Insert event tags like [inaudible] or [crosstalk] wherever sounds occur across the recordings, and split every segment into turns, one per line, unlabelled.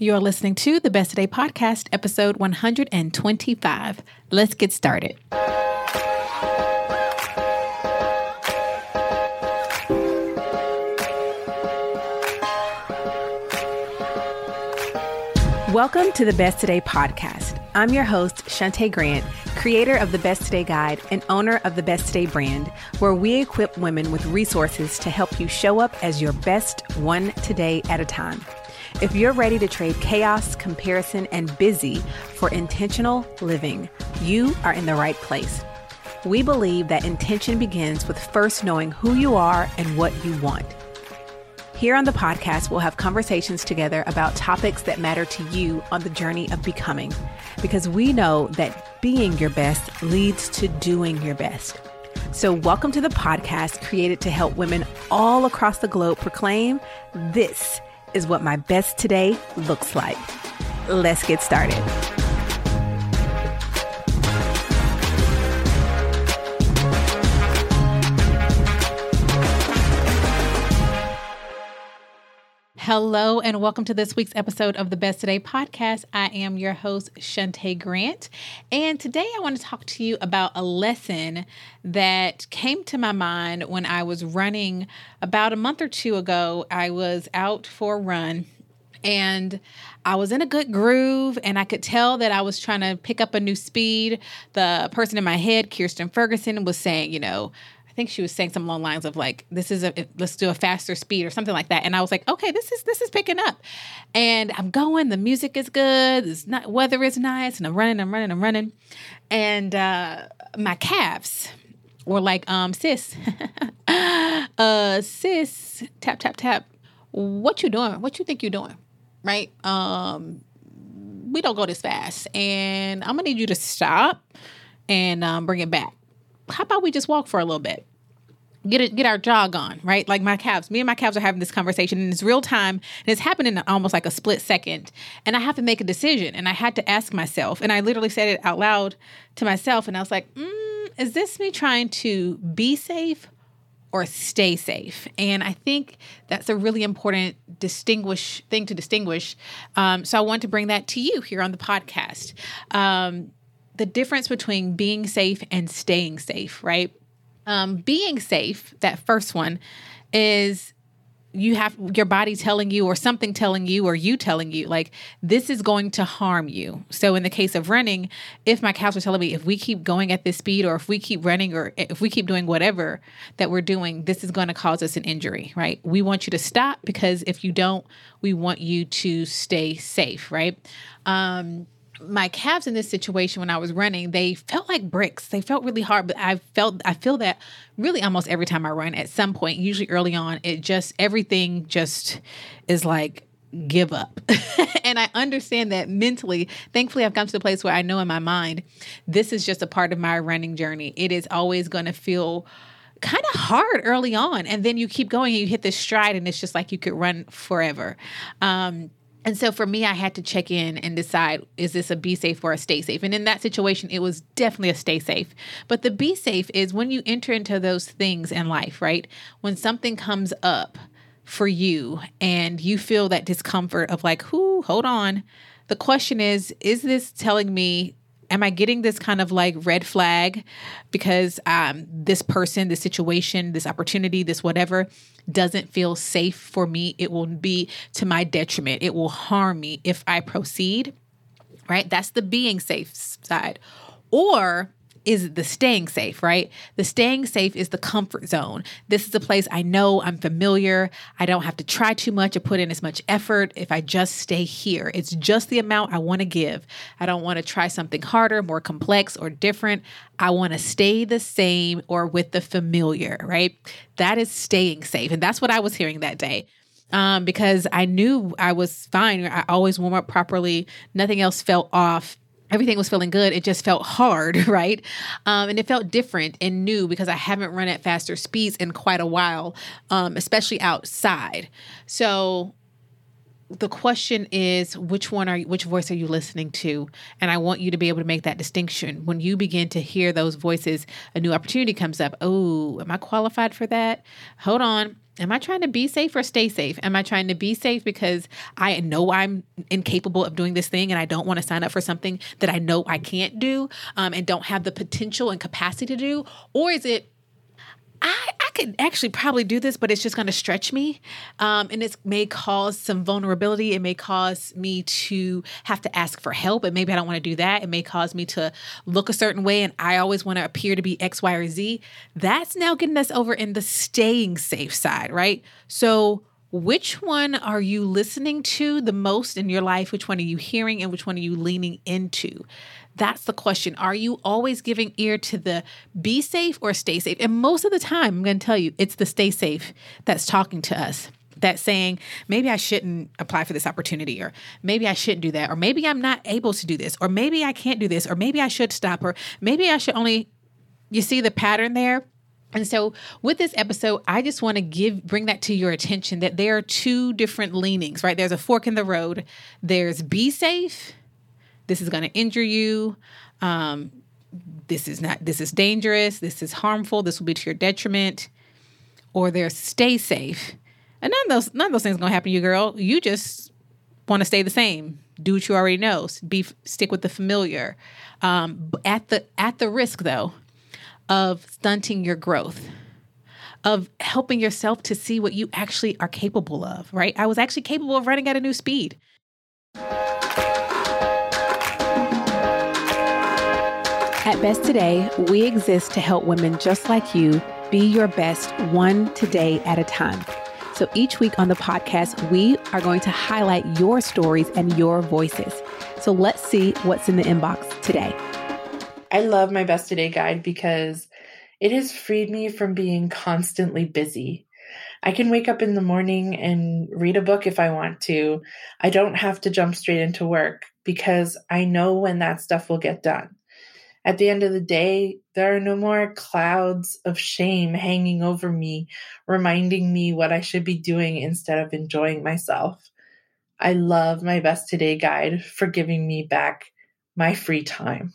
You're listening to the Best Today podcast, episode 125. Let's get started. Welcome to the Best Today podcast. I'm your host, Shante Grant, creator of the Best Today Guide and owner of the Best Today brand, where we equip women with resources to help you show up as your best one today at a time. If you're ready to trade chaos, comparison, and busy for intentional living, you are in the right place. We believe that intention begins with first knowing who you are and what you want. Here on the podcast, we'll have conversations together about topics that matter to you on the journey of becoming, because we know that being your best leads to doing your best. So, welcome to the podcast created to help women all across the globe proclaim this is what my best today looks like. Let's get started. Hello, and welcome to this week's episode of the Best Today podcast. I am your host, Shante Grant. And today I want to talk to you about a lesson that came to my mind when I was running about a month or two ago. I was out for a run and I was in a good groove and I could tell that I was trying to pick up a new speed. The person in my head, Kirsten Ferguson, was saying, you know, think she was saying some long lines of like, "This is a let's do a faster speed" or something like that. And I was like, "Okay, this is this is picking up," and I'm going. The music is good. It's not weather is nice, and I'm running, I'm running, I'm running, and uh, my calves were like, "Um, sis, [laughs] uh, sis, tap tap tap, what you doing? What you think you're doing? Right? Um, we don't go this fast, and I'm gonna need you to stop and um, bring it back." how about we just walk for a little bit? Get it, get our jog on, right? Like my calves. Me and my calves are having this conversation, and it's real time, and it's happening in almost like a split second. And I have to make a decision, and I had to ask myself, and I literally said it out loud to myself, and I was like, mm, "Is this me trying to be safe or stay safe. And I think that's a really important distinguish thing to distinguish. Um, so I want to bring that to you here on the podcast. Um, the difference between being safe and staying safe, right? Um, being safe, that first one, is you have your body telling you or something telling you or you telling you like this is going to harm you. So in the case of running if my calves are telling me if we keep going at this speed or if we keep running or if we keep doing whatever that we're doing this is going to cause us an injury right? We want you to stop because if you don't we want you to stay safe right? Um my calves in this situation when I was running, they felt like bricks. They felt really hard, but I felt I feel that really almost every time I run at some point, usually early on, it just everything just is like give up. [laughs] and I understand that mentally. Thankfully, I've come to the place where I know in my mind this is just a part of my running journey. It is always going to feel kind of hard early on and then you keep going and you hit this stride and it's just like you could run forever. Um and so for me, I had to check in and decide is this a be safe or a stay safe? And in that situation, it was definitely a stay safe. But the be safe is when you enter into those things in life, right? When something comes up for you and you feel that discomfort of like, whoo, hold on. The question is, is this telling me am I getting this kind of like red flag because um, this person, this situation, this opportunity, this whatever doesn't feel safe for me? It will be to my detriment. It will harm me if I proceed, right? That's the being safe side. Or is the staying safe, right? The staying safe is the comfort zone. This is a place I know I'm familiar. I don't have to try too much or put in as much effort if I just stay here. It's just the amount I want to give. I don't want to try something harder, more complex, or different. I want to stay the same or with the familiar, right? That is staying safe. And that's what I was hearing that day um, because I knew I was fine. I always warm up properly. Nothing else felt off everything was feeling good. It just felt hard, [laughs] right? Um, and it felt different and new because I haven't run at faster speeds in quite a while, um, especially outside. So the question is which one are you, which voice are you listening to and i want you to be able to make that distinction when you begin to hear those voices a new opportunity comes up oh am i qualified for that hold on am i trying to be safe or stay safe? Am i trying to be safe because i know i'm incapable of doing this thing and i don't want to sign up for something that i know i can't do um, and don't have the potential and capacity to do? Or is it I, I could actually probably do this, but it's just going to stretch me. Um, and it may cause some vulnerability. It may cause me to have to ask for help. And maybe I don't want to do that. It may cause me to look a certain way. And I always want to appear to be X, Y, or Z. That's now getting us over in the staying safe side, right? So, which one are you listening to the most in your life? Which one are you hearing? And which one are you leaning into? That's the question. Are you always giving ear to the be safe or stay safe? And most of the time, I'm going to tell you, it's the stay safe that's talking to us that's saying maybe I shouldn't apply for this opportunity, or maybe I shouldn't do that, or maybe I'm not able to do this, or maybe I can't do this, or maybe I should stop, or maybe I should only. You see the pattern there? And so with this episode, I just want to give bring that to your attention that there are two different leanings, right? There's a fork in the road. There's be safe this is going to injure you. Um, this is not, this is dangerous. This is harmful. This will be to your detriment. Or there's stay safe. And none of those, none of those things are going to happen to you, girl. You just want to stay the same. Do what you already know. Be stick with the familiar. Um, at the at the risk though of stunting your growth of helping yourself to see what you actually are capable of, right? I was actually capable of running at a new speed. At Best Today, we exist to help women just like you be your best one today at a time. So each week on the podcast, we are going to highlight your stories and your voices. So let's see what's in the inbox today.
I love my Best Today guide because it has freed me from being constantly busy. I can wake up in the morning and read a book if I want to. I don't have to jump straight into work because I know when that stuff will get done. At the end of the day, there are no more clouds of shame hanging over me, reminding me what I should be doing instead of enjoying myself. I love my Best Today guide for giving me back my free time.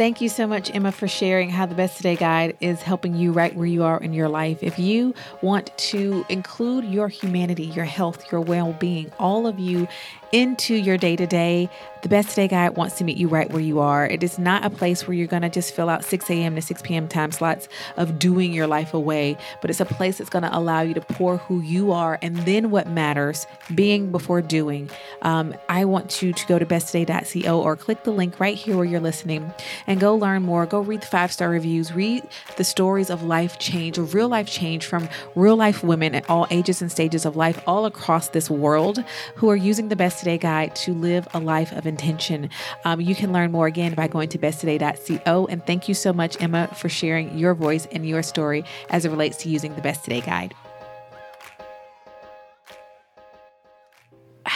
Thank you so much, Emma, for sharing how the Best Today Guide is helping you right where you are in your life. If you want to include your humanity, your health, your well being, all of you into your day to day, the Best Today Guide wants to meet you right where you are. It is not a place where you're going to just fill out 6 a.m. to 6 p.m. time slots of doing your life away, but it's a place that's going to allow you to pour who you are and then what matters, being before doing. Um, I want you to go to besttoday.co or click the link right here where you're listening and go learn more. Go read the five star reviews, read the stories of life change, real life change from real life women at all ages and stages of life all across this world who are using the Best Today Guide to live a life of intention. Um, you can learn more again by going to besttoday.co. And thank you so much, Emma, for sharing your voice and your story as it relates to using the Best Today Guide.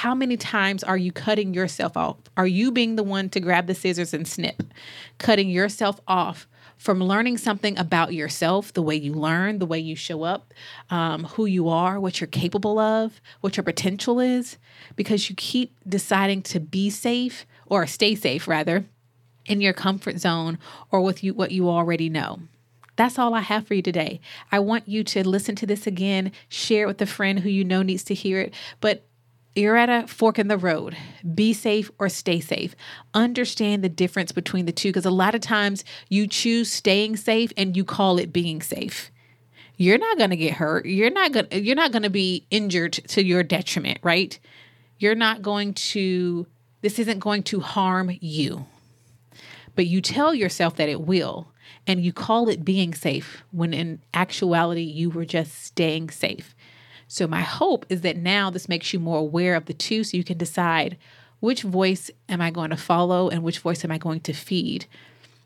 How many times are you cutting yourself off? Are you being the one to grab the scissors and snip, cutting yourself off from learning something about yourself, the way you learn, the way you show up, um, who you are, what you're capable of, what your potential is, because you keep deciding to be safe or stay safe rather in your comfort zone or with you what you already know. That's all I have for you today. I want you to listen to this again, share it with a friend who you know needs to hear it, but you're at a fork in the road. Be safe or stay safe. Understand the difference between the two because a lot of times you choose staying safe and you call it being safe. You're not going to get hurt. You're not going you're not going to be injured to your detriment, right? You're not going to this isn't going to harm you. But you tell yourself that it will and you call it being safe when in actuality you were just staying safe. So, my hope is that now this makes you more aware of the two so you can decide which voice am I going to follow and which voice am I going to feed.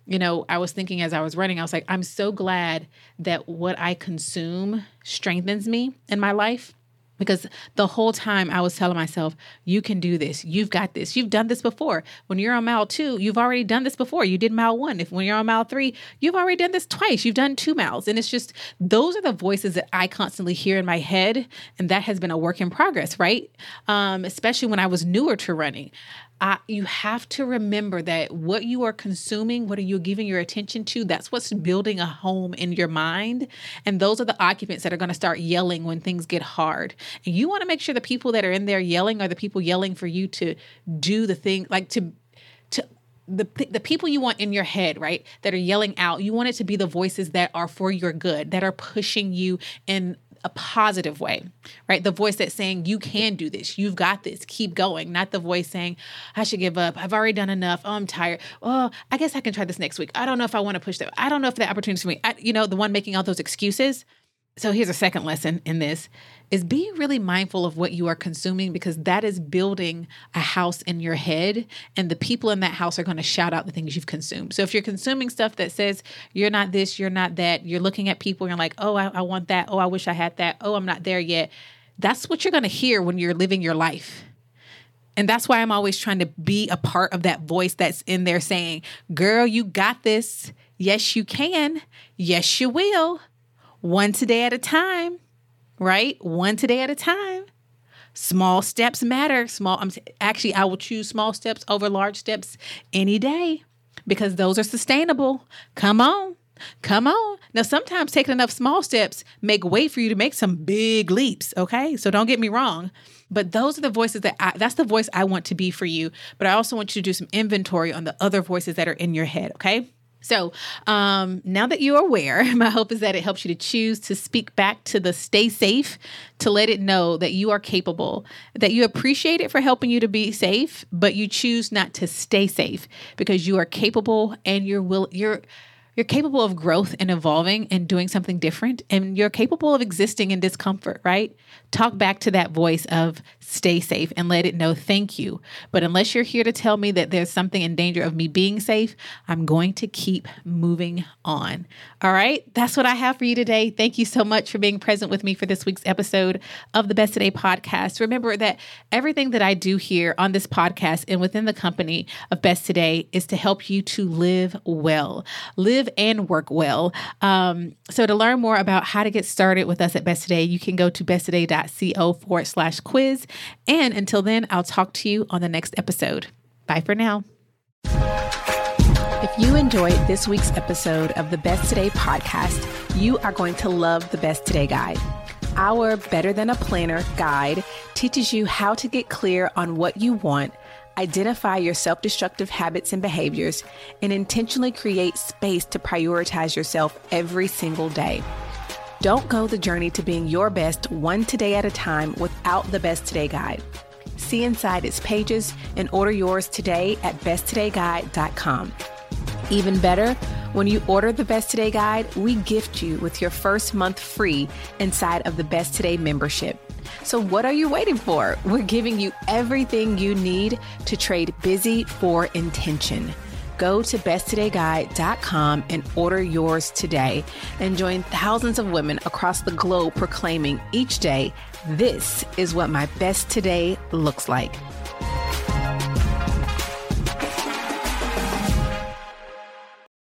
You know, I was thinking as I was running, I was like, I'm so glad that what I consume strengthens me in my life because the whole time I was telling myself, you can do this. You've got this. You've done this before. When you're on mile two, you've already done this before. You did mile one. If when you're on mile three, you've already done this twice. You've done two miles. And it's just those are the voices that I constantly hear in my head. And that has been a work in progress, right? Um, especially when I was newer to running. You have to remember that what you are consuming, what are you giving your attention to, that's what's building a home in your mind. And those are the occupants that are going to start yelling when things get hard. And you want to make sure the people that are in there yelling are the people yelling for you to do the thing, like to to the the people you want in your head, right, that are yelling out. You want it to be the voices that are for your good, that are pushing you in a positive way, right? The voice that's saying, you can do this, you've got this, keep going, not the voice saying, I should give up, I've already done enough, oh, I'm tired, oh, I guess I can try this next week. I don't know if I want to push that, I don't know if the opportunity for me, I, you know, the one making all those excuses. So here's a second lesson in this is be really mindful of what you are consuming because that is building a house in your head and the people in that house are going to shout out the things you've consumed. So if you're consuming stuff that says you're not this, you're not that, you're looking at people and you're like, "Oh, I, I want that. Oh, I wish I had that. Oh, I'm not there yet." That's what you're going to hear when you're living your life. And that's why I'm always trying to be a part of that voice that's in there saying, Girl, you got this. Yes, you can. Yes, you will one today at a time, right? One today at a time. Small steps matter. Small, I'm actually, I will choose small steps over large steps any day because those are sustainable. Come on. Come on. Now, sometimes taking enough small steps make way for you to make some big leaps. Okay. So don't get me wrong. But those are the voices that I, that's the voice I want to be for you. But I also want you to do some inventory on the other voices that are in your head. Okay. So um, now that you're aware, [laughs] my hope is that it helps you to choose to speak back to the stay safe, to let it know that you are capable, that you appreciate it for helping you to be safe, but you choose not to stay safe because you are capable and you're will you're you're capable of growth and evolving and doing something different, and you're capable of existing in discomfort, right? Talk back to that voice of stay safe and let it know thank you. But unless you're here to tell me that there's something in danger of me being safe, I'm going to keep moving on. All right, that's what I have for you today. Thank you so much for being present with me for this week's episode of the Best Today podcast. Remember that everything that I do here on this podcast and within the company of Best Today is to help you to live well. Live live and work well. Um, so to learn more about how to get started with us at Best Today, you can go to besttoday.co forward slash quiz. And until then, I'll talk to you on the next episode. Bye for now. If you enjoyed this week's episode of the Best Today podcast, you are going to love the Best Today guide. Our Better Than a Planner guide teaches you how to get clear on what you want identify your self destructive habits and behaviors, and intentionally create space to prioritize yourself every single day. Don't go the journey to being your best one today at a time without the Best Today Guide. See inside its pages and order yours today at besttodayguide.com. Even better, when you order the Best Today Guide, we gift you with your first month free inside of the Best Today membership. So, what are you waiting for? We're giving you everything you need to trade busy for intention. Go to besttodayguide.com and order yours today and join thousands of women across the globe proclaiming each day, This is what my best today looks like.